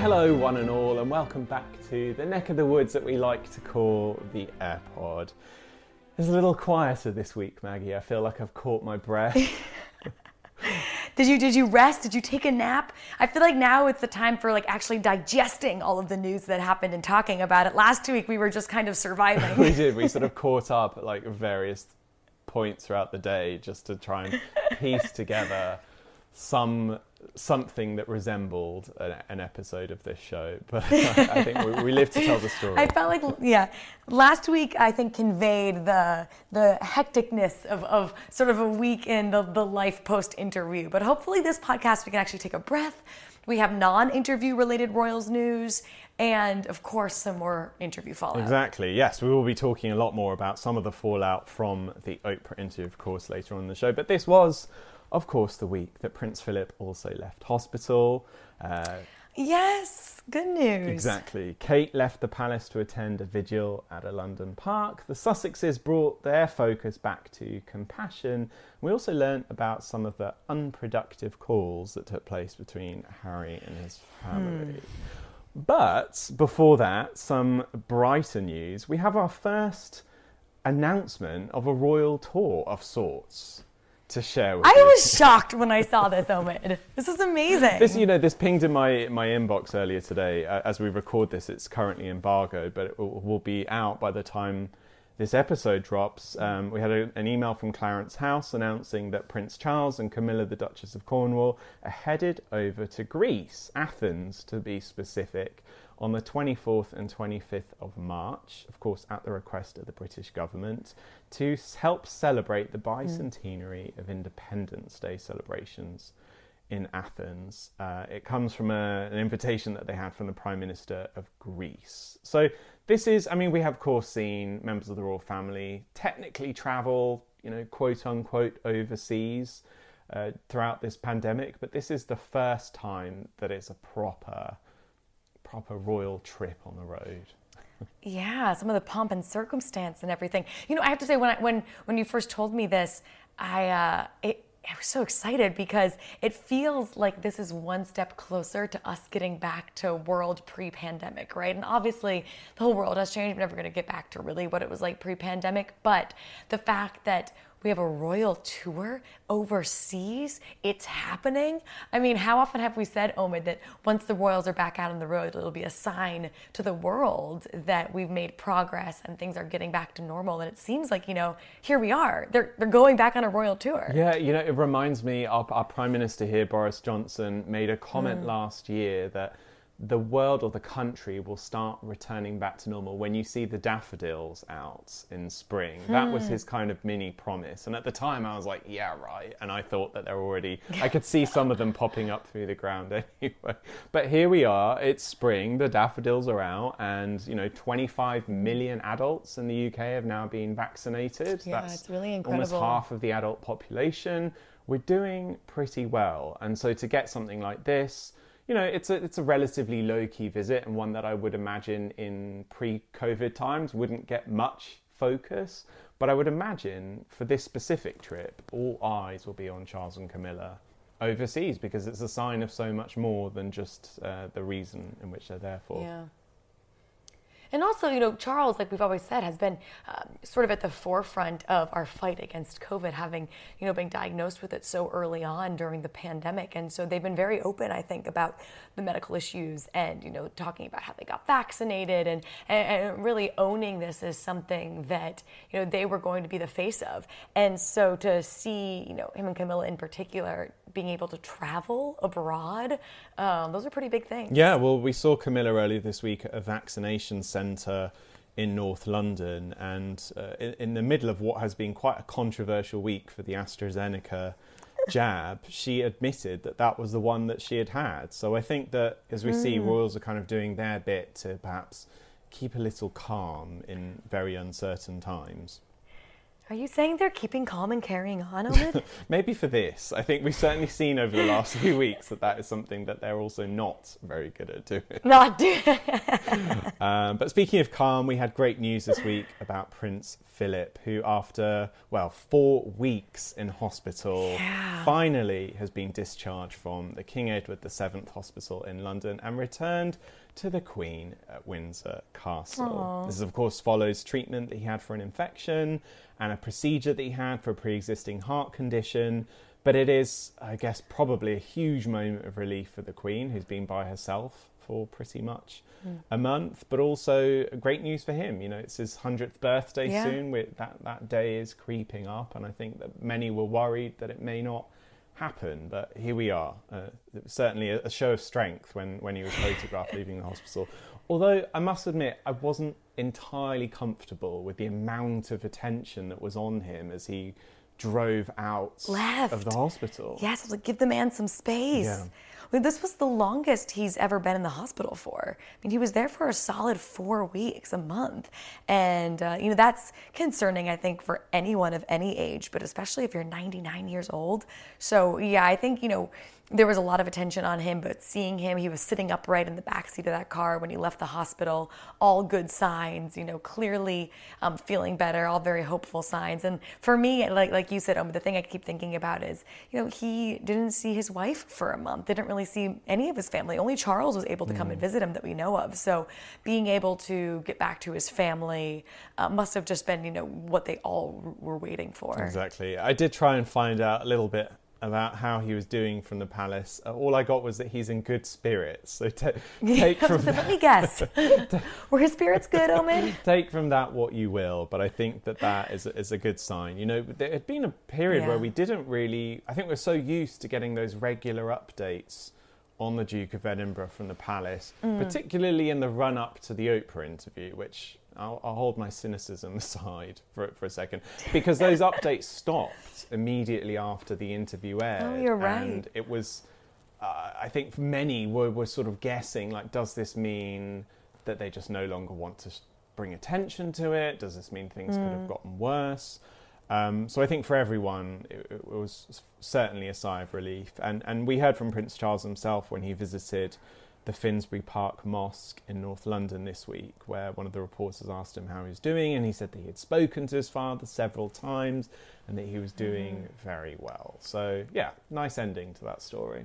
Hello, one and all, and welcome back to the neck of the woods that we like to call the HeirPod. It's a little quieter this week, Maggie. I feel like I've caught my breath. Did you did you rest? Did you take a nap? I feel like now it's the time for like actually digesting all of the news that happened and talking about it. Last week we were just kind of surviving. we did. We sort of caught up at like various points throughout the day just to try and piece together some something that resembled an, an, episode of this show, but I think we, we, live to tell the story. I felt like, yeah, last week I think conveyed the the hecticness of, of sort of a week in the, the life post interview. But hopefully, this podcast we can actually take a breath. We have non-interview related Royals news, and of course, some more interview fallout. Exactly. Yes, we will be talking a lot more about some of the fallout from the Oprah interview, of course, later on in the show. But this was of course, the week that Prince Philip also left hospital. Uh, yes, good news. Exactly. Kate left the palace to attend a vigil at a London park. The Sussexes brought their focus back to compassion. We also learnt about some of the unproductive calls that took place between Harry and his family. Hmm. But before that, some brighter news. We have our first announcement of a royal tour of sorts to share with I you. was shocked when I saw this, Omid. This is amazing. This, you know, this pinged in my, my inbox earlier today. Uh, as we record this, it's currently embargoed, but it will, will be out by the time this episode drops. Um, we had a, an email from Clarence House announcing that Prince Charles and Camilla, the Duchess of Cornwall, are headed over to Greece, Athens to be specific, on the 24th and 25th of March, of course, at the request of the British government, to help celebrate the bicentenary mm. of Independence Day celebrations in Athens. Uh, it comes from a, an invitation that they had from the Prime Minister of Greece. So, this is, I mean, we have, of course, seen members of the royal family technically travel, you know, quote unquote, overseas uh, throughout this pandemic, but this is the first time that it's a proper proper royal trip on the road. yeah, some of the pomp and circumstance and everything. You know, I have to say when I, when when you first told me this, I uh, it, I was so excited because it feels like this is one step closer to us getting back to world pre-pandemic, right? And obviously, the whole world has changed. We're never going to get back to really what it was like pre-pandemic, but the fact that we have a royal tour overseas. It's happening. I mean, how often have we said, Omid, that once the royals are back out on the road, it'll be a sign to the world that we've made progress and things are getting back to normal. And it seems like, you know, here we are. They're, they're going back on a royal tour. Yeah, you know, it reminds me, our, our Prime Minister here, Boris Johnson, made a comment mm. last year that the world or the country will start returning back to normal when you see the daffodils out in spring. Hmm. That was hmm. his kind of mini promise. And at the time, I was like, yeah, right. And I thought that they're already, I could see some of them popping up through the ground anyway. But here we are, it's spring, the daffodils are out, and, you know, 25 million adults in the UK have now been vaccinated. Yeah, That's it's really incredible. Almost half of the adult population. We're doing pretty well. And so to get something like this, you know, it's a it's a relatively low key visit and one that I would imagine in pre COVID times wouldn't get much focus. But I would imagine for this specific trip, all eyes will be on Charles and Camilla overseas because it's a sign of so much more than just uh, the reason in which they're there for. Yeah. And also, you know, Charles, like we've always said, has been um, sort of at the forefront of our fight against COVID, having, you know, been diagnosed with it so early on during the pandemic. And so they've been very open, I think, about the medical issues and, you know, talking about how they got vaccinated and, and, and really owning this as something that, you know, they were going to be the face of. And so to see, you know, him and Camilla in particular being able to travel abroad. Um, those are pretty big things. Yeah, well, we saw Camilla earlier this week at a vaccination centre in North London, and uh, in, in, the middle of what has been quite a controversial week for the AstraZeneca jab, she admitted that that was the one that she had had. So I think that as we mm. see, Royals are kind of doing their bit to perhaps keep a little calm in very uncertain times. Are you saying they're keeping calm and carrying on, Omid? Maybe for this. I think we've certainly seen over the last few weeks that that is something that they're also not very good at doing. Not doing. um, but speaking of calm, we had great news this week about Prince Philip, who, after, well, four weeks in hospital, Yeah. finally has been discharged from the King Edward VII Hospital in London and returned to the Queen at Windsor Castle. This, of course, follows treatment that he had for an infection and a procedure that he had for a pre existing heart condition. But it is, I guess, probably a huge moment of relief for the Queen, who's been by herself for pretty much a month, but also great news for him. You know, it's his 100th birthday Yeah. soon. that, that day is creeping up, and I think that many were worried that it may not happen, but here we are. Uh, certainly a, a show of strength when, when he was photographed leaving the hospital. Although I must admit, I wasn't entirely comfortable with the amount of attention that was on him as he drove out Left. of the hospital. Yes, I was like, give the man some space. Yeah. Mean, this was the longest he's ever been in the hospital for. I mean, he was there for a solid four weeks, a month. And, uh, you know, that's concerning, I think, for anyone of any age, but especially if you're 99 years old. So, yeah, I think, you know, there was a lot of attention on him, but seeing him, he was sitting upright in the backseat of that car when he left the hospital. All good signs, you know, clearly um, feeling better, all very hopeful signs. And for me, like like you said, um, the thing I keep thinking about is, you know, he didn't see his wife for a month, didn't really see any of his family. Only Charles was able to come and visit him that we know of. So being able to get back to his family uh, must have just been, you know, what they all were waiting for. Exactly. I did try and find out a little bit about how he was doing from the palace. Uh, all I got was that he's in good spirits. So ta take from that, Let me guess. Were his spirits good, Omid? take from that what you will. But I think that that is a, is a good sign. You know, there had been a period where we didn't really. I think we're so used to getting those regular updates on the Duke of Edinburgh from the palace, Mm. particularly in the run up to the Oprah interview, which. I'll, I'll hold my cynicism aside for, for a second because those updates stopped immediately after the interview aired. Oh, you're right. And it was, uh, I think many were, were sort of guessing, like, does this mean that they just no longer want to bring attention to it? Does this mean things could have gotten worse? Um, so I think for everyone, it, it was certainly a sigh of relief. And, and we heard from Prince Charles himself when he visited the Finsbury Park Mosque in North London this week, where one of the reporters asked him how he was doing, and he said that he had spoken to his father several times and that he was doing very well. So, yeah, nice ending to that story.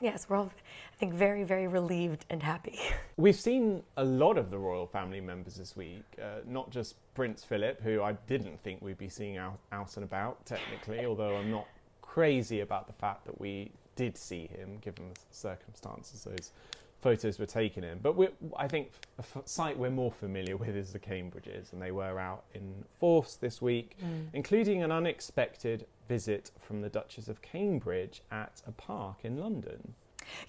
Yes, we're all, I think, very, very relieved and happy. We've seen a lot of the royal family members this week, uh, not just Prince Philip, who I didn't think we'd be seeing out, out and about technically, although I'm not crazy about the fact that we did see him, given the circumstances those photos were taken in. But we I think a f- site we're more familiar with is the Cambridges, and they were out in force this week, mm. including an unexpected visit from the Duchess of Cambridge at a park in London.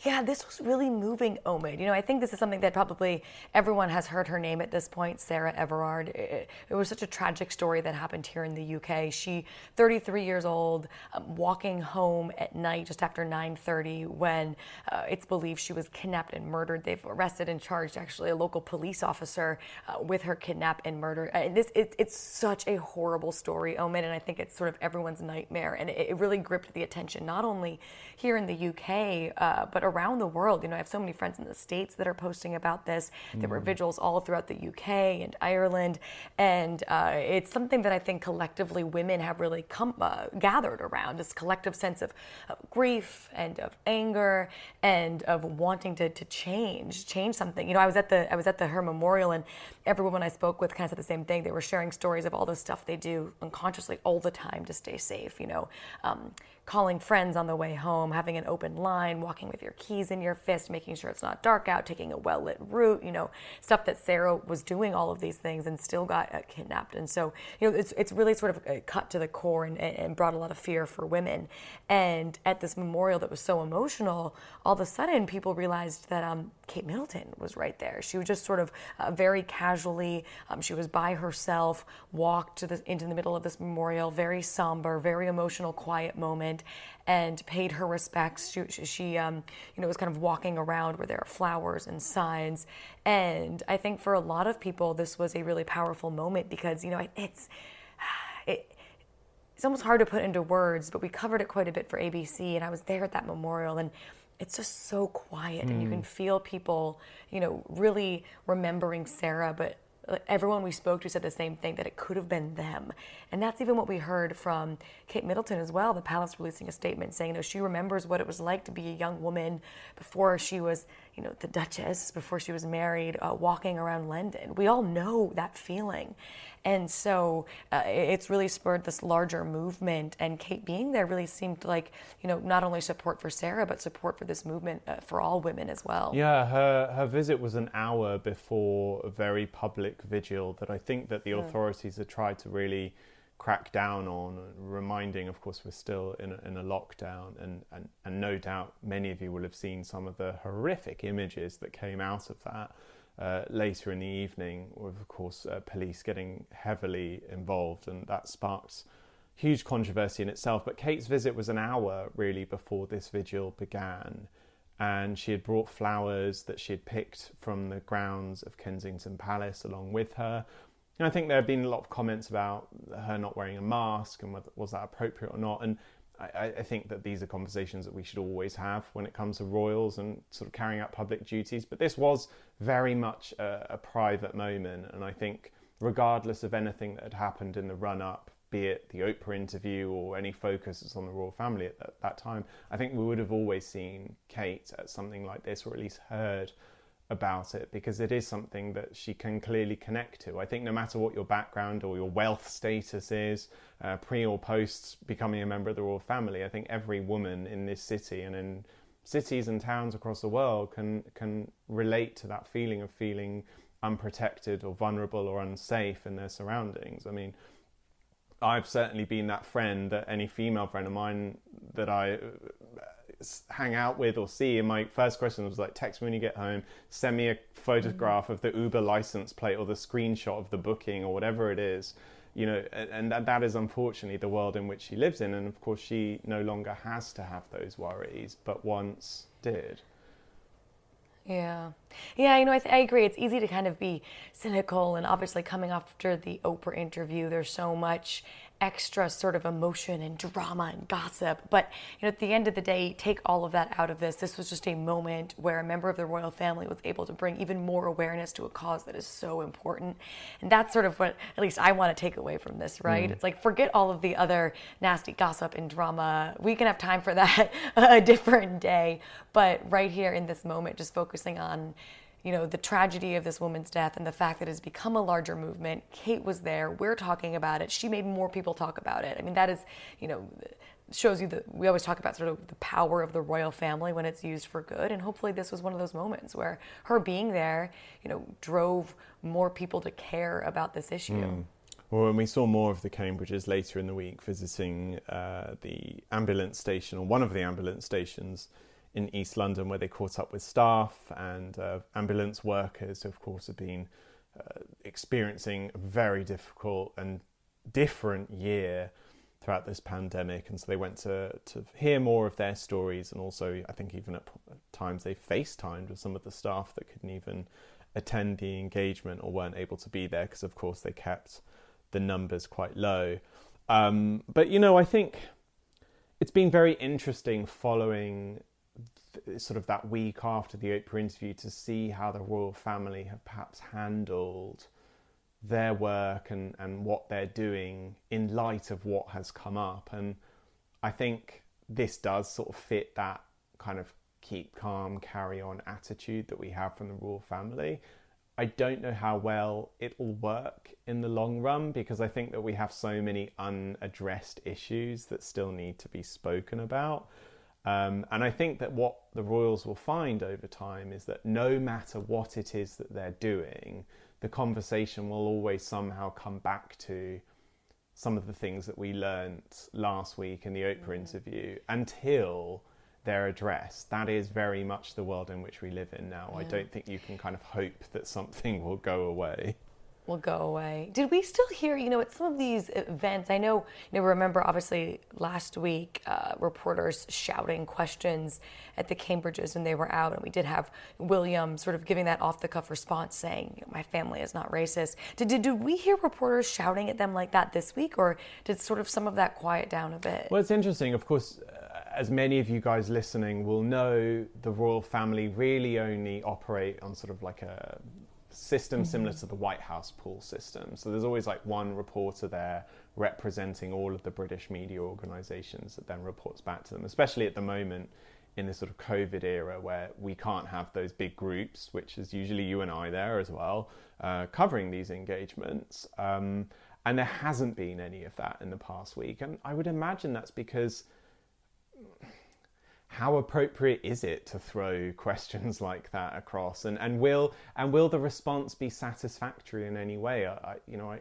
Yeah, this was really moving, Omid. You know, I think this is something that probably everyone has heard her name at this point, Sarah Everard. It, it was such a tragic story that happened here in the UK. She, 33 years old, um, walking home at night just after 9:30 when uh, it's believed she was kidnapped and murdered. They've arrested and charged actually a local police officer uh, with her kidnap and murder. And this, it, it's such a horrible story, Omid, and I think it's sort of everyone's nightmare. And it, it really gripped the attention, not only here in the UK, uh, but around the world. You know, I have so many friends in the States that are posting about this. There were vigils all throughout the UK and Ireland. And uh, it's something that I think collectively women have really come, uh, gathered around this collective sense of, of grief and of anger and of wanting to, to change, change something. You know, I was at the I was at the her memorial and every woman I spoke with kind of said the same thing. They were sharing stories of all the stuff they do unconsciously all the time to stay safe. You know, um, calling friends on the way home, having an open line, walking with your keys in your fist, making sure it's not dark out, taking a well lit route, you know, stuff that Sarah was doing all of these things and still got uh, kidnapped. And so, you know, it's, it's really sort of uh, cut to the core and, and brought a lot of fear for women. And at this memorial that was so emotional, all of a sudden people realized that um, Kate Middleton was right there. She was just sort of uh, very casually, um, she was by herself, walked the, into the middle of this memorial, very somber, very emotional, quiet moment, and paid her respects. She, she- she um, you know, was kind of walking around where there are flowers and signs. And I think for a lot of people, this was a really powerful moment because, you know, it's it, it's almost hard to put into words, but we covered it quite a bit for ABC, and I was there at that memorial, and it's just so quiet, mm. and you can feel people, you know, really remembering Sarah, but everyone we spoke to said the same thing that it could have been them and that's even what we heard from kate middleton as well the palace releasing a statement saying you know she remembers what it was like to be a young woman before she was you know the duchess before she was married uh, walking around london we all know that feeling and so uh, it's really spurred this larger movement. And Kate being there really seemed like, you know, not only support for Sarah, but support for this movement uh, for all women as well. Yeah, her, her visit was an hour before a very public vigil that I think that the mm. authorities had tried to really crack down on, reminding, of course, we're still in a, in a lockdown, and, and, and no doubt many of you will have seen some of the horrific images that came out of that uh, later in the evening, with of course uh, police getting heavily involved, and that sparks huge controversy in itself. But Kate's visit was an hour really before this vigil began, and she had brought flowers that she had picked from the grounds of Kensington Palace along with her. And I think there have been a lot of comments about her not wearing a mask and whether, was that appropriate or not. And I, I, think that these are conversations that we should always have when it comes to royals and sort of carrying out public duties. But this was very much a, a private moment, and I think, regardless of anything that had happened in the run up, be it the Oprah interview or any focus that's on the royal family at that, that time, I think we would have always seen Kate at something like this, or at least heard about it because it is something that she can clearly connect to. I think no matter what your background or your wealth status is, uh, pre or post becoming a member of the royal family, I think every woman in this city and in cities and towns across the world can can relate to that feeling of feeling unprotected or vulnerable or unsafe in their surroundings. I mean, I've certainly been that friend that any female friend of mine that I hang out with or see. And my first question was like, text me when you get home, send me a photograph mm-hmm. of the Uber license plate or the screenshot of the booking or whatever it is. You know, and that, that is unfortunately the world in which she lives in. And of course, she no longer has to have those worries, but once did. Yeah. Yeah, you know, I, th- I, agree. It's easy to kind of be cynical, and obviously, coming after the Oprah interview, there's so much extra sort of emotion and drama and gossip. But you know, at the end of the day, take all of that out of this. This was just a moment where a member of the royal family was able to bring even more awareness to a cause that is so important. And that's sort of what at least I want to take away from this, right? Mm. It's like forget all of the other nasty gossip and drama. We can have time for that a different day. But right here in this moment, just focusing on you know, the tragedy of this woman's death and the fact that it has become a larger movement. Kate was there. We're talking about it. She made more people talk about it. I mean, that is, you know, shows you that we always talk about sort of the power of the royal family when it's used for good. And hopefully, this was one of those moments where her being there, you know, drove more people to care about this issue. Mm. Well, when we saw more of the Cambridges later in the week visiting uh, the ambulance station or one of the ambulance stations in East London where they caught up with staff and uh, ambulance workers who, of course, have been uh, experiencing a very difficult and different year throughout this pandemic. And so they went to, to hear more of their stories. And also, I think, even at times, they FaceTimed with some of the staff that couldn't even attend the engagement or weren't able to be there because, of course, they kept the numbers quite low. Um, but, you know, I think it's been very interesting following sort of that week after the Oprah interview to see how the royal family have perhaps handled their work and, and what they're doing in light of what has come up. And I think this does sort of fit that kind of keep calm, carry on attitude that we have from the royal family. I don't know how well it'll work in the long run because I think that we have so many unaddressed issues that still need to be spoken about. Um, and I think that what the Royals will find over time is that no matter what it is that they're doing, the conversation will always somehow come back to some of the things that we learnt last week in the Oprah mm. interview until they're addressed. That is very much the world in which we live in now. Yeah. I don't think you can kind of hope that something will go away. Will go away. Did we still hear, you know, at some of these events? I know, you know, remember obviously last week, uh, reporters shouting questions at the Cambridges when they were out, and we did have William sort of giving that off the cuff response saying, My family is not racist. Did, did, did we hear reporters shouting at them like that this week, or did sort of some of that quiet down a bit? Well, it's interesting. Of course, as many of you guys listening will know, the royal family really only operate on sort of like a system mm-hmm. similar to the White House pool system. So there's always like one reporter there representing all of the British media organisations that then reports back to them, especially at the moment in this sort of COVID era where we can't have those big groups, which is usually you and I there as well, uh, covering these engagements. Um, and there hasn't been any of that in the past week. And I would imagine that's because how appropriate is it to throw questions like that across? And, and will and will the response be satisfactory in any way? I, you know I,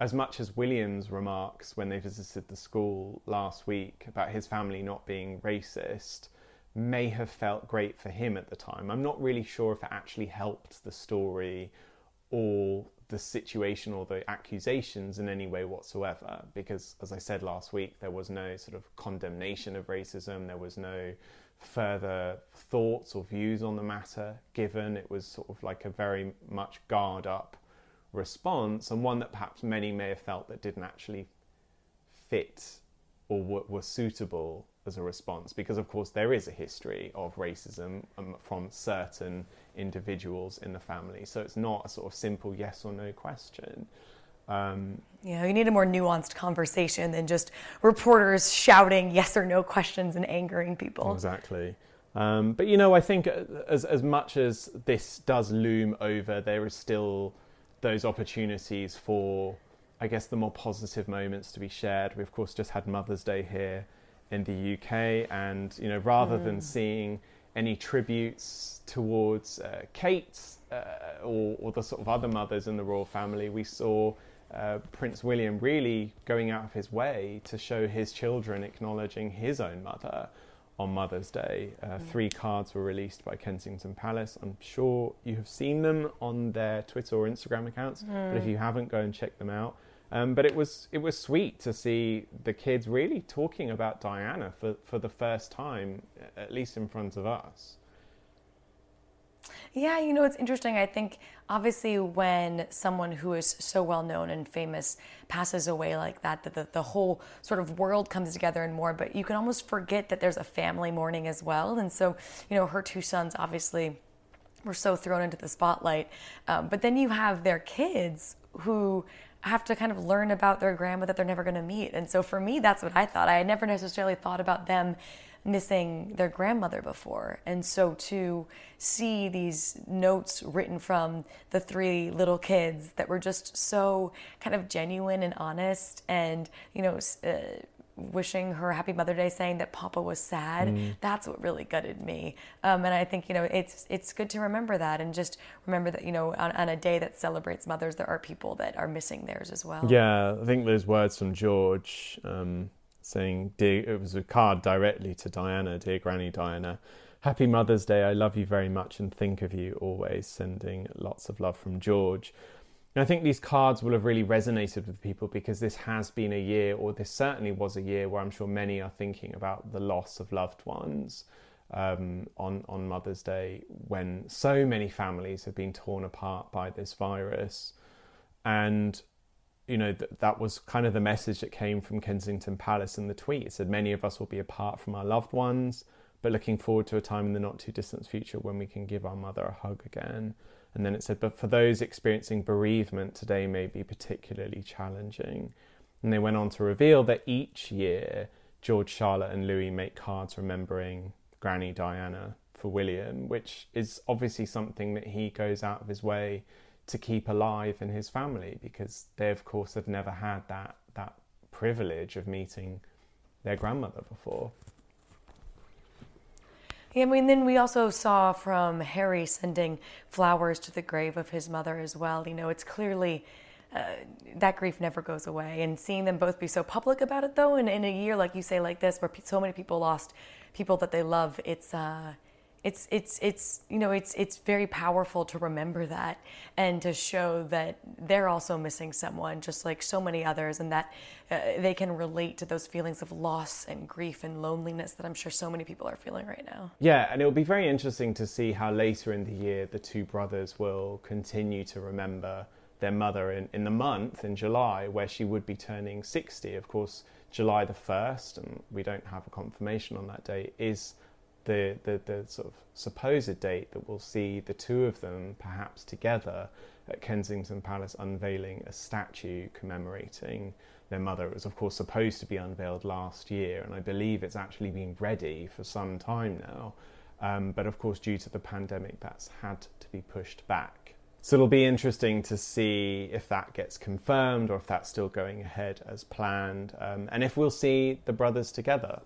as much as William's remarks when they visited the school last week about his family not being racist may have felt great for him at the time. I'm not really sure if it actually helped the story or the situation or the accusations in any way whatsoever. Because, as I said last week, there was no sort of condemnation of racism, there was no further thoughts or views on the matter given. It was sort of like a very much guard up response, and one that perhaps many may have felt that didn't actually fit or were, suitable as a response because of course there is a history of racism um, from certain individuals in the family. So it's not a sort of simple yes or no question. Um, yeah you need a more nuanced conversation than just reporters shouting yes or no questions and angering people. Exactly. Um, but you know i think as, as much as this does loom over there is still those opportunities for I guess the more positive moments to be shared. We of course just had Mother's Day here in the UK, and you know, rather mm. than seeing any tributes towards uh, Kate uh, or, or, the sort of other mothers in the royal family, we saw uh, Prince William really going out of his way to show his children acknowledging his own mother on Mother's Day. Uh, mm. Three cards were released by Kensington Palace. I'm sure you have seen them on their Twitter or Instagram accounts, mm. but if mm. you haven't, go and check them out. Um, but it was it was sweet to see the kids really talking about Diana for, for the first time, at least in front of us. Yeah, you know, it's interesting. I think obviously when someone who is so well known and famous passes away like that, that the, the whole sort of world comes together and more, but you can almost forget that there's a family mourning as well. And so, you know, her two sons obviously were so thrown into the spotlight. Um, but then you have their kids who have to kind of learn about their grandma that they're never going to meet. And so for me, that's what I thought. I had never necessarily thought about them missing their grandmother before. And so to see these notes written from the three little kids that were just so kind of genuine and honest and, you know, uh, wishing her happy Mother Day, saying that Papa was sad. Mm. That's what really gutted me. Um, and I think you know it's it's good to remember that and just remember that you know on, on, a day that celebrates mothers, there are people that are missing theirs as well. Yeah, I think those words from George um, saying, "Dear," it was a card directly to Diana, dear Granny Diana. Happy Mother's Day. I love you very much and think of you always. Sending lots of love from George. And I think these cards will have really resonated with people because this has been a year, or this certainly was a year, where I'm sure many are thinking about the loss of loved ones um, on on Mother's Day, when so many families have been torn apart by this virus, and you know th- that was kind of the message that came from Kensington Palace in the tweet. It said many of us will be apart from our loved ones, but looking forward to a time in the not too distant future when we can give our mother a hug again. And then it said, but for those experiencing bereavement, today may be particularly challenging. And they went on to reveal that each year, George, Charlotte, and Louis make cards remembering Granny Diana for William, which is obviously something that he goes out of his way to keep alive in his family because they, of course, have never had that, that privilege of meeting their grandmother before. I mean, then we also saw from Harry sending flowers to the grave of his mother as well. You know, it's clearly uh, that grief never goes away. And seeing them both be so public about it, though, and in a year, like you say, like this, where so many people lost people that they love, it's. Uh, it's it's it's you know it's it's very powerful to remember that and to show that they're also missing someone just like so many others and that uh, they can relate to those feelings of loss and grief and loneliness that I'm sure so many people are feeling right now. Yeah, and it'll be very interesting to see how later in the year the two brothers will continue to remember their mother in, in the month in July where she would be turning 60. Of course, July the 1st, and we don't have a confirmation on that date, is the, the, the sort of supposed date that we'll see the two of them perhaps together at Kensington Palace unveiling a statue commemorating their mother. It was, of course, supposed to be unveiled last year, and I believe it's actually been ready for some time now. Um, but of course, due to the pandemic, that's had to be pushed back. So it'll be interesting to see if that gets confirmed or if that's still going ahead as planned, um, and if we'll see the brothers together.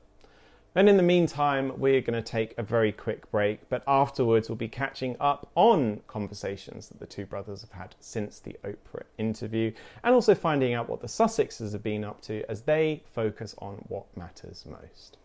And in the meantime, we're going to take a very quick break, but afterwards, we'll be catching up on conversations that the two brothers have had since the Oprah interview, and also finding out what the Sussexes have been up to as they focus on what matters most.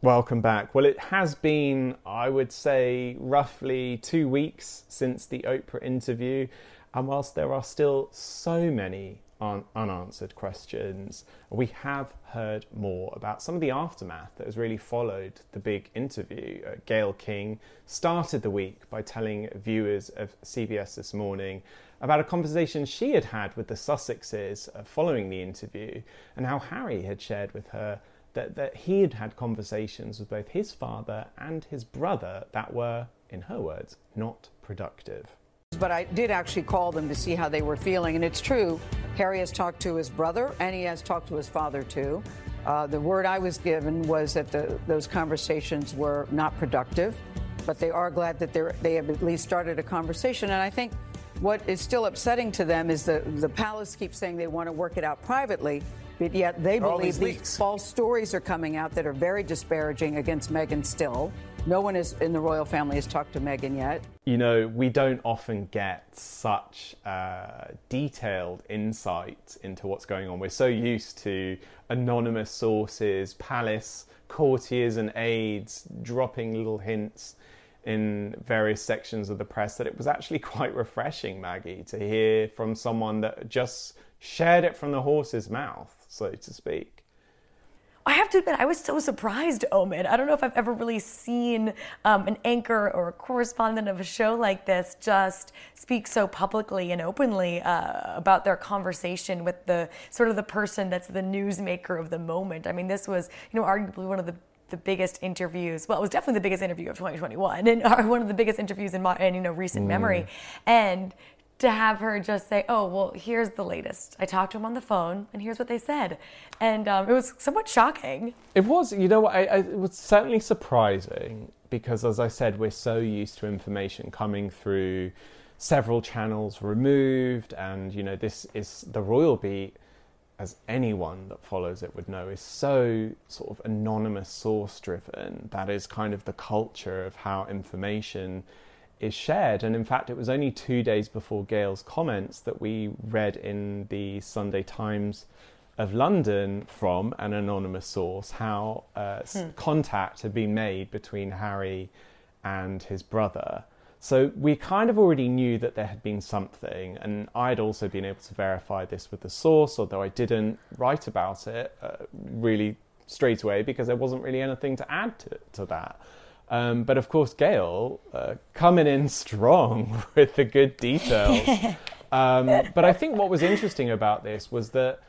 Welcome back. Well, it has been, I would say, roughly two weeks since the Oprah interview, and whilst there are still so many un- unanswered questions. We have heard more about some of the aftermath that has really followed the big interview. Uh, Gayle King started the week by telling viewers of CBS this morning about a conversation she had had with the Sussexes uh, following the interview and how Harry had shared with her that, that he had had conversations with both his father and his brother that were, in her words, not productive. But I did actually call them to see how they were feeling. And it's true, Harry has talked to his brother and he has talked to his father too. Uh, the word I was given was that the, those conversations were not productive, but they are glad that they have at least started a conversation. And I think what is still upsetting to them is that the palace keeps saying they want to work it out privately, but yet they believe these, these false stories are coming out that are very disparaging against Meghan still. No one is in the royal family has talked to Meghan yet. You know, we don't often get such uh, detailed insight into what's going on. We're so used to anonymous sources, palace courtiers and aides dropping little hints in various sections of the press that it was actually quite refreshing, Maggie, to hear from someone that just shared it from the horse's mouth, so to speak. I have to admit, I was so surprised, Omid. I don't know if I've ever really seen um, an anchor or a correspondent of a show like this just speak so publicly and openly uh, about their conversation with the sort of the person that's the newsmaker of the moment. I mean, this was, you know, arguably one of the the biggest interviews. Well, it was definitely the biggest interview of 2021, and one of the biggest interviews in, my, in you know recent mm. memory. And to have her just say, "Oh, well, here's the latest. I talked to him on the phone, and here's what they said," and um, it was somewhat shocking. It was, you know, I, I, it was certainly surprising because, as I said, we're so used to information coming through several channels removed, and you know, this is the royal beat. As anyone that follows it would know, is so sort of anonymous, source driven. That is kind of the culture of how information is shared. And in fact, it was only two days before Gayle's comments that we read in the Sunday Times of London from an anonymous source how uh, hmm. contact had been made between Harry and his brother. So we kind of already knew that there had been something, and I'd also been able to verify this with the source, although I didn't write about it uh, really straight away because there wasn't really anything to add to, to that. Um, but of course, Gayle uh, coming in strong with the good details. um, but I think what was interesting about this was that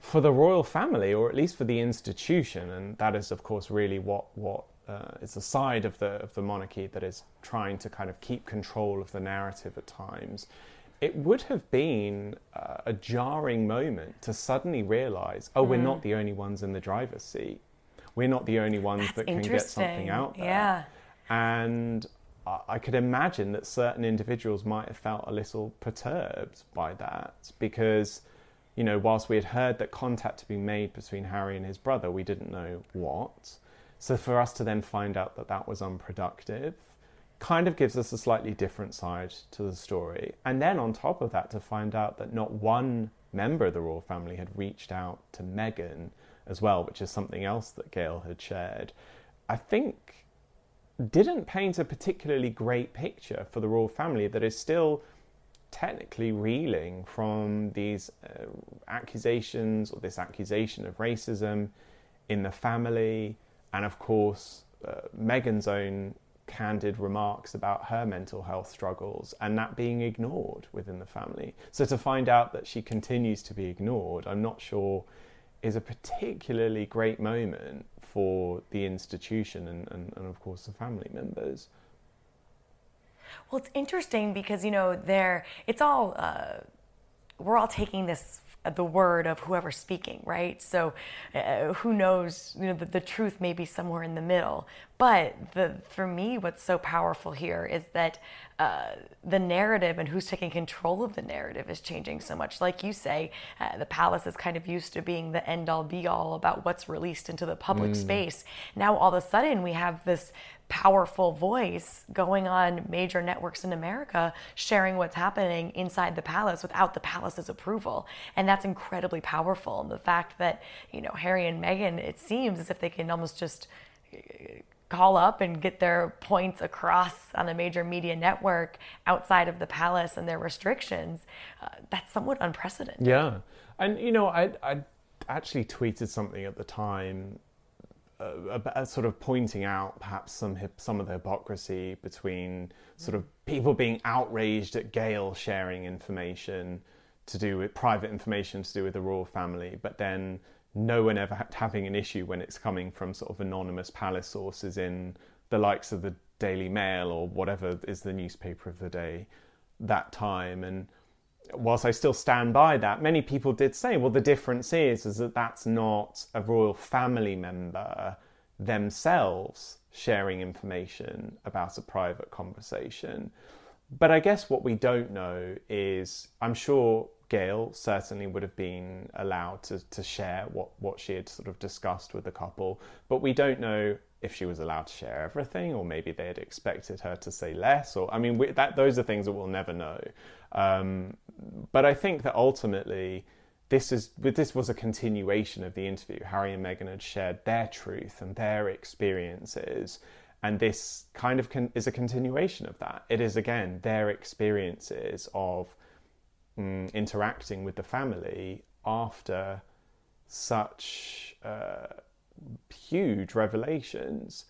for the royal family, or at least for the institution, and that is, of course, really what what uh, is the side of the of the monarchy that is trying to kind of keep control of the narrative at times. It would have been uh, a jarring moment to suddenly realise, oh, mm. we're not the only ones in the driver's seat we're not the only ones That's that can get something out there. Yeah. And I could imagine that certain individuals might have felt a little perturbed by that because, you know, whilst we had heard that contact had been made between Harry and his brother, we didn't know what. So for us to then find out that that was unproductive kind of gives us a slightly different side to the story. And then on top of that, to find out that not one member of the royal family had reached out to Meghan as well, which is something else that Gayle had shared, I think didn't paint a particularly great picture for the royal family that is still technically reeling from these uh, accusations or this accusation of racism in the family, and of course, uh, Meghan's own candid remarks about her mental health struggles and that being ignored within the family. So to find out that she continues to be ignored, I'm not sure is a particularly great moment for the institution and, and, and of course the family members. Well, it's interesting because you know there it's all uh, we're all taking this the word of whoever's speaking, right? So uh, who knows? You know, the, the, truth may be somewhere in the middle. But the, for me, what's so powerful here is that uh, the narrative and who's taking control of the narrative is changing so much. Like you say, uh, the palace is kind of used to being the end all be all about what's released into the public mm. space. Now all of a sudden we have this powerful voice going on major networks in America sharing what's happening inside the palace without the palace's approval. And that's incredibly powerful. And the fact that, you know, Harry and Meghan, it seems as if they can almost just call up and get their points across on a major media network outside of the palace and their restrictions, uh, that's somewhat unprecedented. Yeah. And, you know, I, I actually tweeted something at the time. Uh, uh, sort of pointing out perhaps some some of the hypocrisy between sort of people being outraged at Gayle sharing information to do with private information to do with the royal family, but then no one ever having an issue when it's coming from sort of anonymous palace sources in the likes of the Daily Mail or whatever is the newspaper of the day that time. And whilst I still stand by that, many people did say, well, the difference is, is that that's not a royal family member themselves sharing information about a private conversation. But I guess what we don't know is, I'm sure Gayle certainly would have been allowed to, to share what, what she had sort of discussed with the couple, but we don't know if she was allowed to share everything, or maybe they had expected her to say less. Or I mean, we, that those are things that we'll never know. Um, but I think that ultimately, this is this was a continuation of the interview. Harry and Meghan had shared their truth and their experiences, and this kind of con- is a continuation of that. It is again their experiences of mm, interacting with the family after such uh, huge revelations.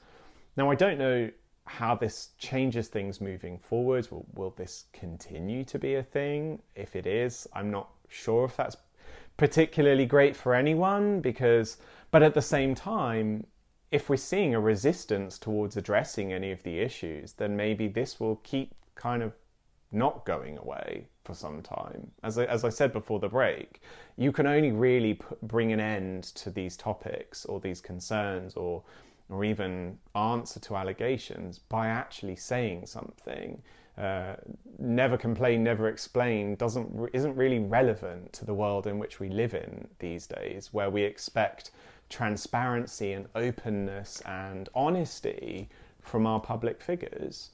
Now, I don't know how this changes things moving forward. Will, will this continue to be a thing? If it is, I'm not sure if that's particularly great for anyone because, but at the same time, if we're seeing a resistance towards addressing any of the issues, then maybe this will keep kind of not going away for some time. As I, as I said before the break, you can only really bring an end to these topics or these concerns or or even answer to allegations by actually saying something. Uh, never complain, never explain doesn't isn't really relevant to the world in which we live in these days, where we expect transparency and openness and honesty from our public figures.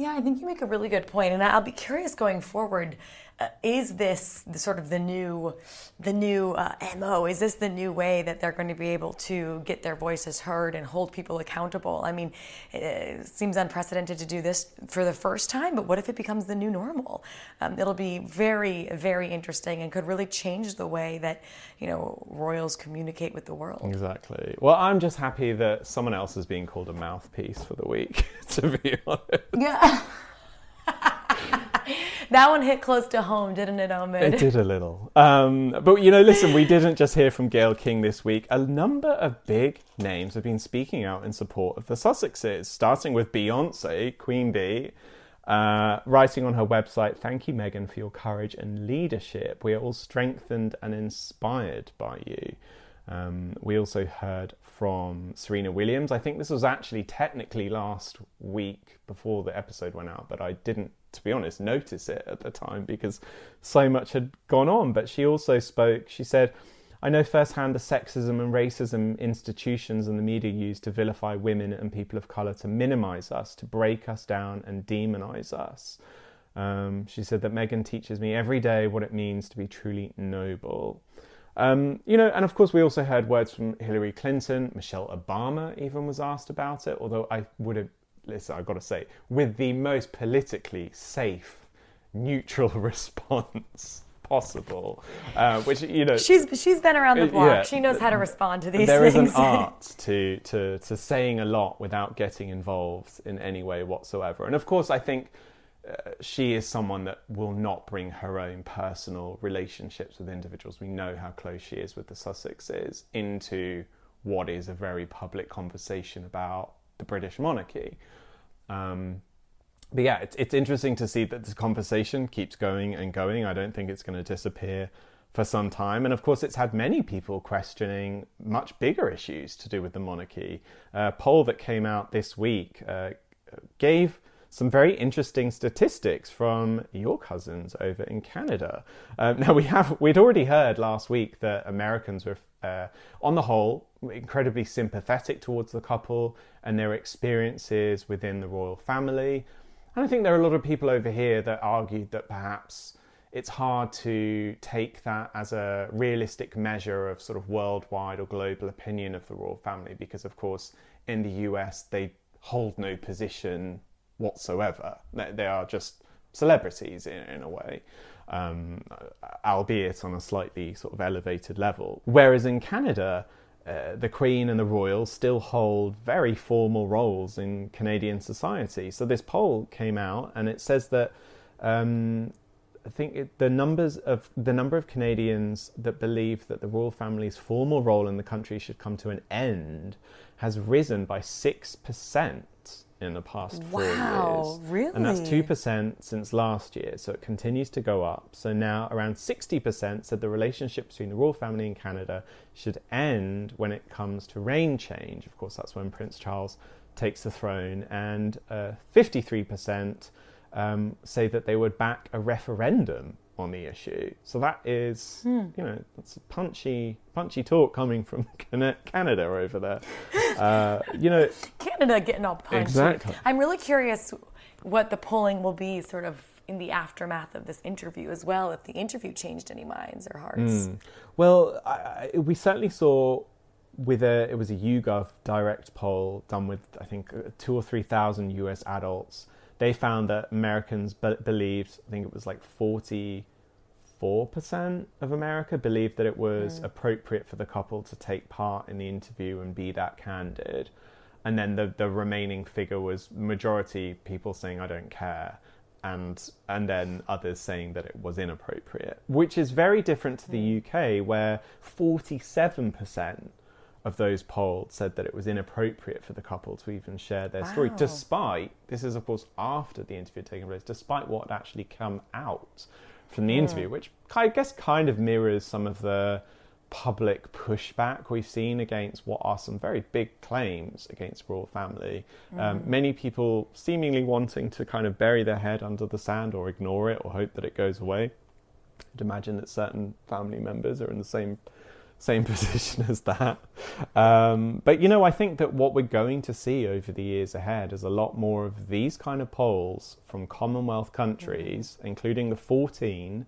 Yeah, I think you make a really good point, and I'll be curious going forward. Uh, is this the sort of the new, the new uh, mo? Is this the new way that they're going to be able to get their voices heard and hold people accountable? I mean, it seems unprecedented to do this for the first time, but what if it becomes the new normal? Um, it'll be very, very interesting and could really change the way that you know royals communicate with the world. Exactly. Well, I'm just happy that someone else is being called a mouthpiece for the week. To be honest. Yeah. that one hit close to home, didn't it, Omid? It did a little. Um, but you know, listen, we didn't just hear from Gayle King this week. A number of big names have been speaking out in support of the Sussexes, starting with Beyonce, Queen Bee. Uh, writing on her website, thank you, Meghan, for your courage and leadership. We are all strengthened and inspired by you. Um, we also heard from Serena Williams. I think this was actually technically last week before the episode went out, but I didn't, to be honest, notice it at the time because so much had gone on. But she also spoke, she said, I know firsthand the sexism and racism institutions and the media use to vilify women and people of colour to minimise us, to break us down and demonise us. Um, she said that Meghan teaches me every day what it means to be truly noble. Um, you know, and of course, we also heard words from Hillary Clinton. Michelle Obama even was asked about it, although I would have, listen, I've got to say, with the most politically safe, neutral response possible, uh, which, you know. She's, she's been around the block. yeah, she knows how to respond to these there things. There is an art to, to, to saying a lot without getting involved in any way whatsoever. And of course, I think she is someone that will not bring her own personal relationships with individuals. We know how close she is with the Sussexes into what is a very public conversation about the British monarchy. Um, but yeah, it's, it's interesting to see that this conversation keeps going and going. I don't think it's going to disappear for some time. And of course, it's had many people questioning much bigger issues to do with the monarchy. A poll that came out this week uh, gave some very interesting statistics from your cousins over in Canada. Um, now we have we'd already heard last week that Americans were, uh, on the whole, incredibly sympathetic towards the couple and their experiences within the royal family. And I think there are a lot of people over here that argued that perhaps it's hard to take that as a realistic measure of sort of worldwide or global opinion of the royal family because, of course, in the US they hold no position whatsoever. They are just celebrities in, in a way, um, albeit on a slightly sort of elevated level. Whereas in Canada, uh, the Queen and the Royals still hold very formal roles in Canadian society. So this poll came out, and it says that um, I think the numbers of the number of Canadians that believe that the royal family's formal role in the country should come to an end has risen by six percent in the past four Wow, years. really? And that's 2% since last year, so it continues to go up. So now around 60% said the relationship between the royal family and Canada should end when it comes to reign change. Of course, that's when Prince Charles takes the throne. And uh, 53% um, say that they would back a referendum on the issue. So that is, Hmm. you know, that's punchy, punchy talk coming from Canada over there. Uh, you know, Canada getting all punchy. Exactly. I'm really curious what the polling will be sort of in the aftermath of this interview as well, if the interview changed any minds or hearts. Hmm. Well, I, I, we certainly saw with a it was a YouGov direct poll done with I think two or three thousand U.S. adults. They found that Americans be- believed I think it was like forty four percent of America believed that it was hmm. appropriate for the couple to take part in the interview and be that candid. And then the, the remaining figure was majority people saying I don't care and and then others saying that it was inappropriate, which is very different to the hmm. UK where 47% of those polled said that it was inappropriate for the couple to even share their story, despite this is of course after the interview had taken place, despite what had actually come out from the interview, which I guess kind of mirrors some of the public pushback we've seen against what are some very big claims against royal family. Um, many people seemingly wanting to kind of bury their head under the sand or ignore it or hope that it goes away. I'd imagine that certain family members are in the same same position as that. Um, but you know, I think that what we're going to see over the years ahead is a lot more of these kind of polls from Commonwealth countries, including the 14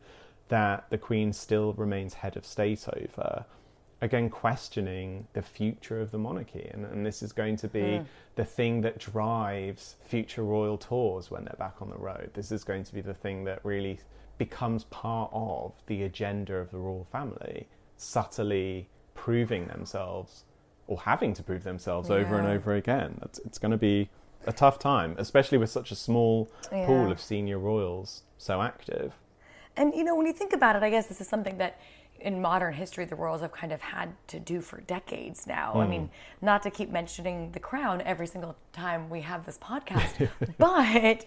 that the Queen still remains head of state over. Again, questioning the future of the monarchy. And, and this is going to be the thing that drives future royal tours when they're back on the road. This is going to be the thing that really becomes part of the agenda of the royal family, subtly proving themselves or having to prove themselves over and over again. It's, it's going to be a tough time, especially with such a small Yeah. pool of senior royals so active. And you know, when you think about it, I guess this is something that in modern history the royals have kind of had to do for decades now. I mean, not to keep mentioning the crown every single time we have this podcast, but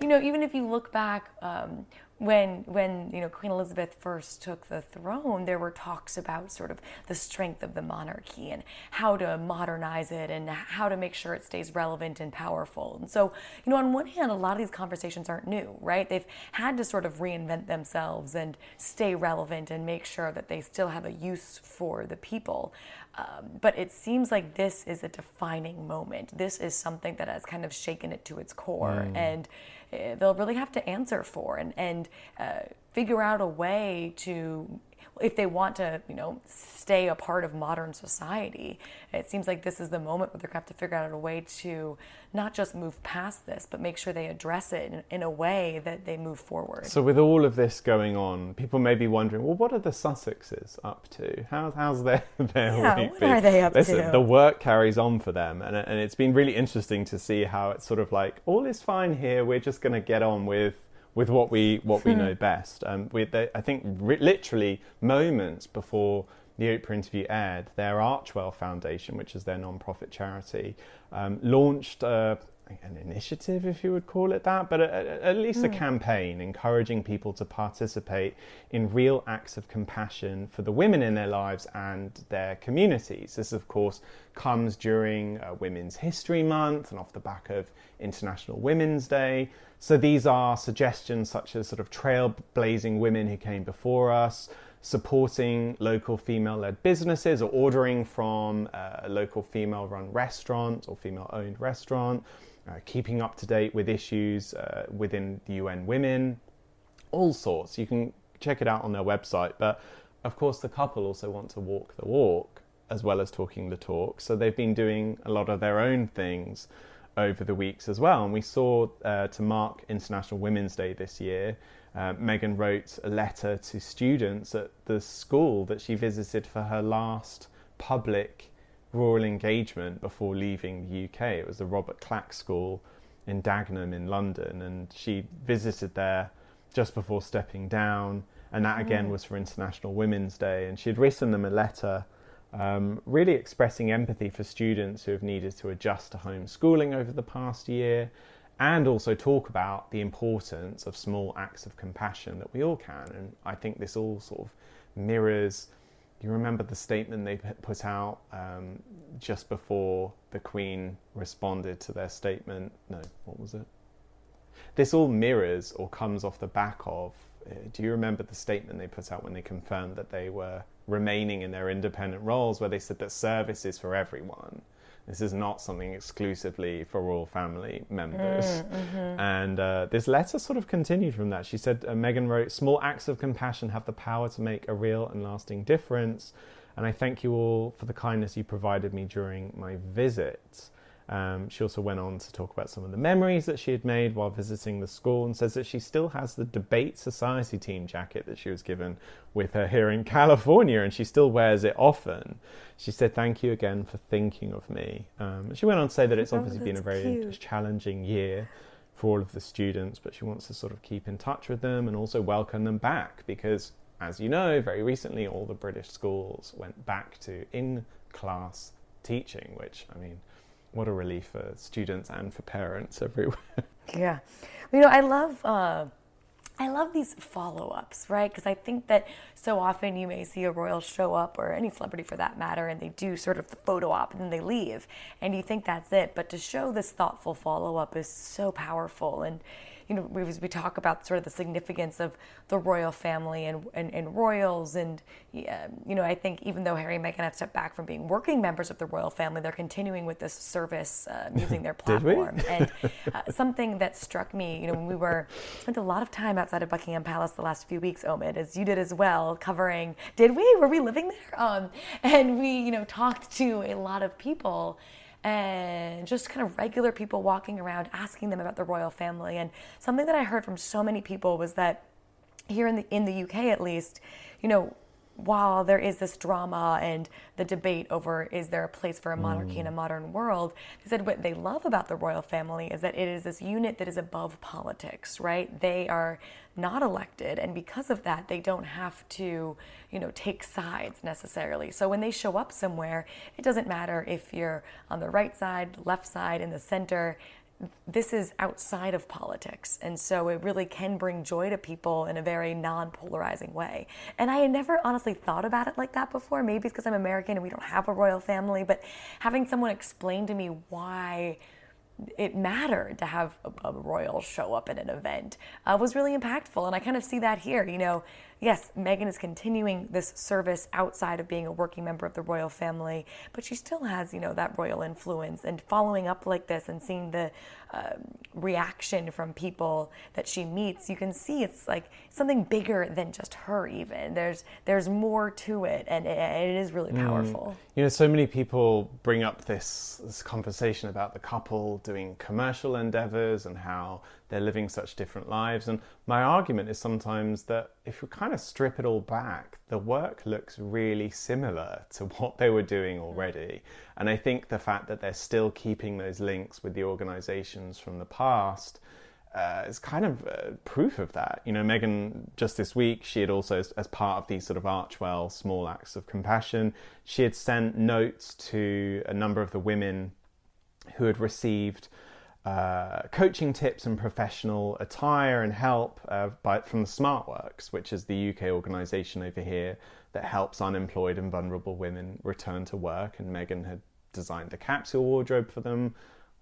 you know, even if you look back um, when when you know Queen Elizabeth first took the throne, there were talks about sort of the strength of the monarchy and how to modernize it and how to make sure it stays relevant and powerful. And so, you know, on one hand, a lot of these conversations aren't new, right? They've had to sort of reinvent themselves and stay relevant and make sure that they still have a use for the people. Um, but it seems like this is a defining moment. This is something that has kind of shaken it to its core, and uh, they'll really have to answer for and and uh, figure out a way to if they want to, you know, stay a part of modern society. It seems like this is the moment where they're going to have to figure out a way to not just move past this, but make sure they address it in, in, a way that they move forward. So, with all of this going on, people may be wondering, well, what are the Sussexes up to? How, how's their, their yeah, week what are they up Listen, to? The work carries on for them, and, and it's been really interesting to see how it's sort of like, all is fine here, we're just going to get on with with what we what we hmm. know best. Um, with the, I think re- literally moments before the Oprah interview aired, their Archewell Foundation, which is their non-profit charity, um, launched uh, an initiative, if you would call it that, but a, a, at least mm. a hmm. campaign encouraging people to participate in real acts of compassion for the women in their lives and their communities. This, of course, comes during uh, Women's History Month and off the back of International Women's Day. So these are suggestions such as sort of trailblazing women who came before us, supporting local female led businesses or ordering from uh, a local female run restaurant or female owned restaurant uh, keeping up to date with issues uh, within the UN Women, all sorts. You can check it out on their website. But of course, the couple also want to walk the walk as well as talking the talk. So they've been doing a lot of their own things over the weeks as well. And we saw uh, to mark International Women's Day this year, uh, Meghan wrote a letter to students at the school that she visited for her last public rural engagement before leaving the UK. It was the Robert Clack School in Dagenham in London, and she visited there just before stepping down. And that again mm. was for International Women's Day. And she had written them a letter um, really expressing empathy for students who have needed to adjust to homeschooling over the past year and also talk about the importance of small acts of compassion that we all can. And I think this all sort of mirrors you remember the statement they put out um, just before the Queen responded to their statement? No, what was it? This all mirrors or comes off the back of. Uh, do you remember the statement they put out when they confirmed that they were remaining in their independent roles, where they said that service is for everyone? This is not something exclusively for royal family members. Mm, mm-hmm. And uh, this letter sort of continued from that. She said, uh, Meghan wrote, Small acts of compassion have the power to make a real and lasting difference. And I thank you all for the kindness you provided me during my visit. Um, she also went on to talk about some of the memories that she had made while visiting the school and says that she still has the Debate Society team jacket that she was given with her here in California and she still wears it often. She said, Thank you again for thinking of me. Um, she went on to say that it's oh, obviously been a very cute. challenging year for all of the students, but she wants to sort of keep in touch with them and also welcome them back because, as you know, very recently all the British schools went back to in class teaching, which, I mean, what a relief for students and for parents everywhere. Yeah, you know, I love. Uh, I love these follow ups, right? Because I think that so often you may see a royal show up, or any celebrity for that matter, and they do sort of the photo op and then they leave. And you think that's it. But to show this thoughtful follow up is so powerful. And you know, we, we talk about sort of the significance of the royal family and, and, and royals. And, you know, I think even though Harry and Meghan have stepped back from being working members of the royal family, they're continuing with this service uh, using their platform. and uh, something that struck me, you know, when we were, spent a lot of time outside of Buckingham Palace the last few weeks, Omid, as you did as well, covering, did we? Were we living there? Um, and we, you know, talked to a lot of people and just kind of regular people walking around asking them about the royal family. And something that I heard from so many people was that here in the in the UK at least, you know, while there is this drama and the debate over is there a place for a monarchy mm. in a mm. modern world, they said what they love about the royal family is that it is this unit that is above politics, right? They are not elected, and because of that, they don't have to, you know, take sides necessarily. So when they show up somewhere, it doesn't matter if you're on the right side, left side, in the center this is outside of politics. And so it really can bring joy to people in a very non polarizing way. And I had never honestly thought about it like that before. Maybe it's because I'm American and we don't have a royal family, but having someone explain to me why it mattered to have a, a royal show up at an event uh, was really impactful. And I kind of see that here. You know, yes, Meghan is continuing this service outside of being a working member of the royal family, but she still has, you know, that royal influence. And following up like this and seeing the uh, reaction from people that she meets, you can see it's like something bigger than just her. Even there's there's more to it, and it, it is really mm. powerful. Mm. You know, so many people bring up this this conversation about the couple doing commercial endeavors and how they're living such different lives. And my argument is sometimes that if you kind of strip it all back, the work looks really similar to what they were doing already. And I think the fact that they're still keeping those links with the organizations from the past. Uh, is kind of uh, proof of that. You know, Meghan, just this week, she had also, as, as, part of these sort of Archewell small acts of compassion, she had sent notes to a number of the women who had received uh, coaching tips and professional attire and help uh, by, from the SmartWorks, which is the UK organisation over here that helps unemployed and vulnerable women return to work. And Meghan had designed the capsule wardrobe for them.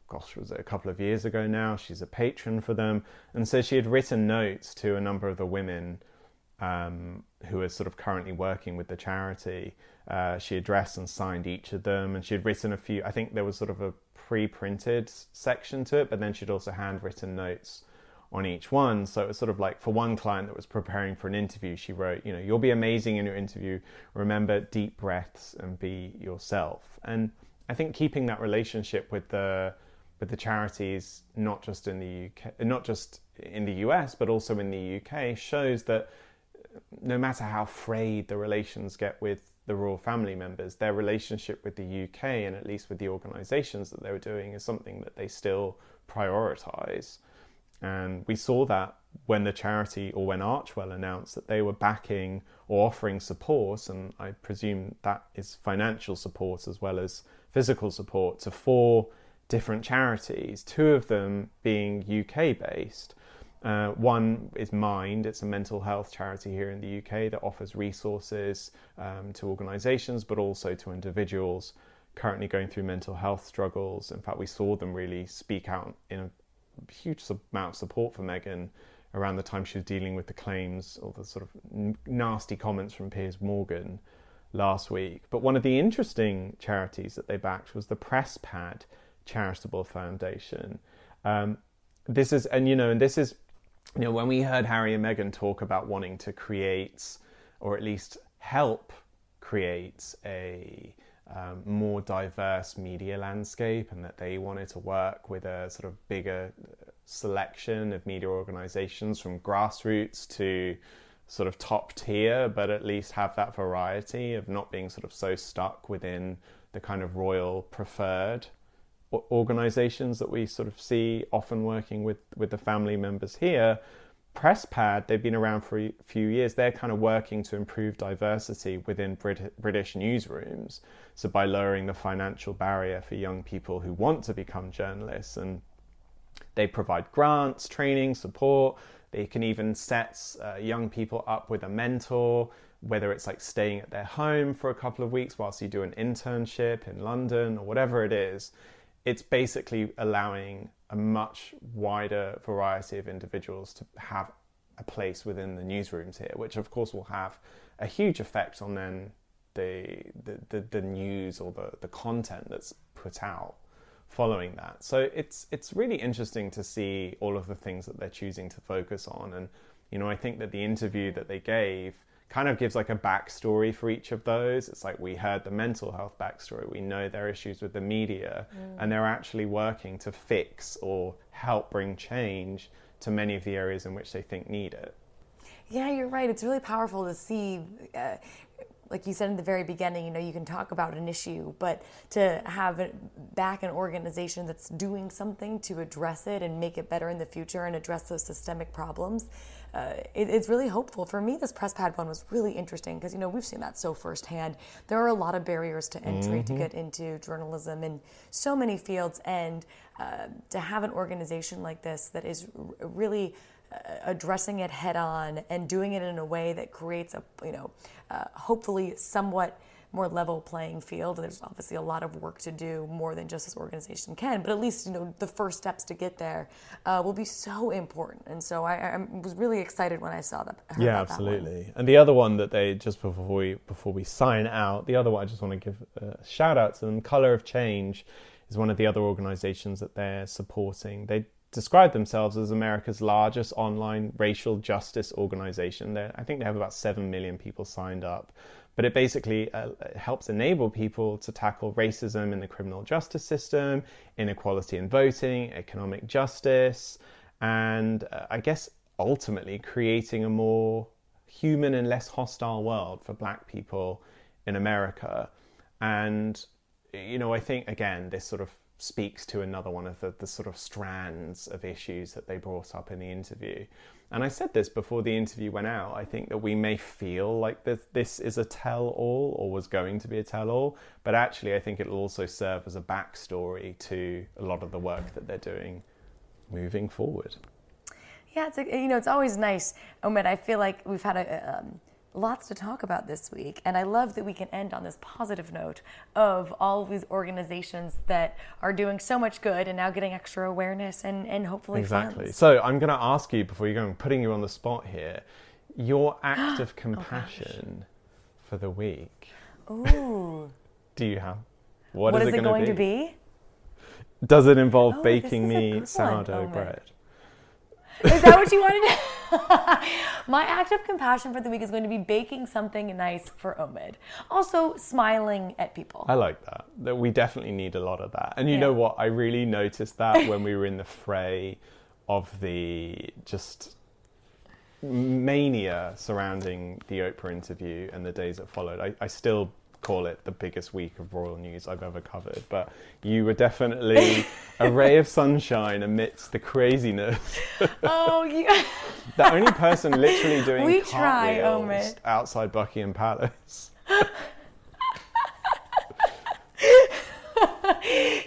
Gosh, was it a couple of years ago now? She's a patron for them, and so she had written notes to a number of the women um, who are sort of currently working with the charity. Uh, she addressed and signed each of them, and she had written a few. I think there was sort of a pre-printed section to it, but then she'd also handwritten notes on each one. So it was sort of like for one client that was preparing for an interview, she wrote, you know, you'll be amazing in your interview. Remember deep breaths and be yourself. And I think keeping that relationship with the with the charities, not just in the UK, not just in the US, but also in the UK, shows that uh, no matter how frayed the relations get with the royal family members, their relationship with the UK and at least with the organisations that they were doing is something that they still prioritise. And we saw that when the charity or when Archewell announced that they were backing or offering support, and I presume that is financial support as well as physical support to four different charities, two of them being UK based. Uh, one is Mind, it's a mental health charity here in the UK that offers resources um, to organisations but also to individuals currently going through mental health struggles. In fact, we saw them really speak out in a huge amount of support for Meghan around the time she was dealing with the claims or the sort of nasty comments from Piers Morgan last week. But one of the interesting charities that they backed was the Presspad Charitable Foundation. Um, this is, and you know, and this is you know, when we heard Harry and Meghan talk about wanting to create, or at least help create, a um, more diverse media landscape, and that they wanted to work with a sort of bigger selection of media organizations from grassroots to sort of top tier, but at least have that variety of not being sort of so stuck within the kind of royal preferred organizations that we sort of see often working with, with the family members here. Presspad, they've been around for a few years. They're kind of working to improve diversity within Brit- British newsrooms. So, by lowering the financial barrier for young people who want to become journalists, and they provide grants, training, support. They can even set uh, young people up with a mentor, whether it's like staying at their home for a couple of weeks whilst you do an internship in London or whatever it is it's basically allowing a much wider variety of individuals to have a place within the newsrooms here, which of course will have a huge effect on then the the, the, the news or the, the content that's put out following that. So it's it's really interesting to see all of the things that they're choosing to focus on. And you know, I think that the interview that they gave kind of gives like a backstory for each of those. It's like we heard the mental health backstory, we know their issues with the media, mm. and they're actually working to fix or help bring change to many of the areas in which they think need it. Yeah, you're right. It's really powerful to see. Uh, like you said in the very beginning, you know, you can talk about an issue, but to have back an organization that's doing something to address it and make it better in the future and address those systemic problems uh, it, it's really hopeful. For me, this Presspad one was really interesting because, you know, we've seen that so firsthand. There are a lot of barriers to entry mm-hmm. to get into journalism in so many fields. And uh, to have an organization like this that is r- really addressing it head on and doing it in a way that creates a, you know, uh, hopefully somewhat more level playing field. There's obviously a lot of work to do, more than just this organization can, but at least you know the first steps to get there uh, will be so important. And so I, I, was really excited when I saw that. Yeah, absolutely. And the other one that they just before we before we sign out, the other one I just want to give a shout out to them. Color of Change is one of the other organisations that they're supporting. They describe themselves as America's largest online racial justice organization. They're, I think they have about 7 million people signed up. But it basically uh, helps enable people to tackle racism in the criminal justice system, inequality in voting, economic justice, and uh, I guess ultimately creating a more human and less hostile world for black people in America. And, you know, I think, again, this sort of speaks to another one of the, the sort of strands of issues that they brought up in the interview. And I said this before the interview went out. I think that we may feel like this, this is a tell all or was going to be a tell all, but actually, I think it'll also serve as a backstory to a lot of the work that they're doing moving forward. Yeah, it's you know it's always nice, Omid. I feel like we've had a, um, lots to talk about this week. And I love that we can end on this positive note of all of these organizations that are doing so much good and now getting extra awareness and, and hopefully exactly. Funds. So I'm going to ask you before you go, I'm putting you on the spot here, your act of oh, compassion oh for the week. Ooh. Do you have? What, what is, is, it, going be? to be? Does it involve oh, baking me sourdough oh, bread? Is that what you wanted? My act of compassion for the week is going to be baking something nice for Omid. Also, smiling at people. I like that. That we definitely need a lot of that. And you yeah. know what? I really noticed that when we were in the fray of the just mania surrounding the Oprah interview and the days that followed. I, I still call it the biggest week of royal news I've ever covered, but you were definitely a ray of sunshine amidst the craziness. oh, yeah. the only person literally doing we try, oh, cartwheels outside Buckingham Palace.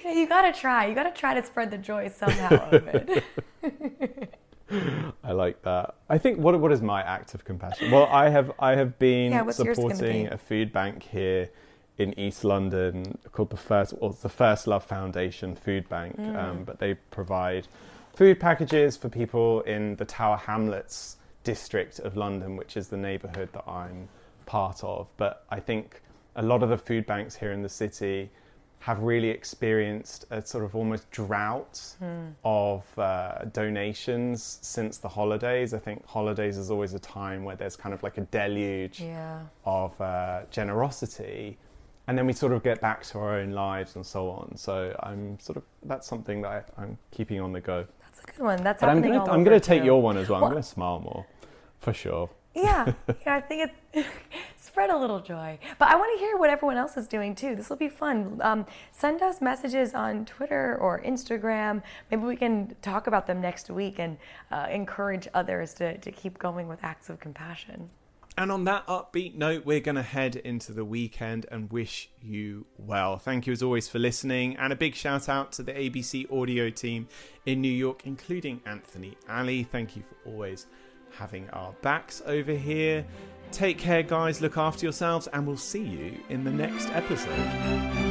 you gotta try. You gotta try to spread the joy somehow oh, of it. I like that. I think what what is my act of compassion? Well, I have I have been yeah, supporting a food bank here in East London called the First the First Love Foundation Food Bank, mm. um, but they provide food packages for people in the Tower Hamlets district of London, which is the neighbourhood that I'm part of. But I think a lot of the food banks here in the city have really experienced a sort of almost drought mm. of uh, donations since the holidays. I think holidays is always a time where there's kind of like a deluge yeah. of uh, generosity. And then we sort of get back to our own lives and so on. So I'm sort of, that's something that I, am keeping on the go. That's a good one. That's but I'm gonna, I'm gonna take your one as well. well I'm going to smile more, for sure. Yeah, yeah, I think it's spread a little joy. But I want to hear what everyone else is doing too. This will be fun. Um, send us messages on Twitter or Instagram. Maybe we can talk about them next week and uh, encourage others to, to keep going with acts of compassion. And on that upbeat note, we're going to head into the weekend and wish you well. Thank you as always for listening, and a big shout out to the ABC audio team in New York, including Anthony Alley. Thank you for always having our backs over here. Take care, guys. Look after yourselves, and we'll see you in the next episode.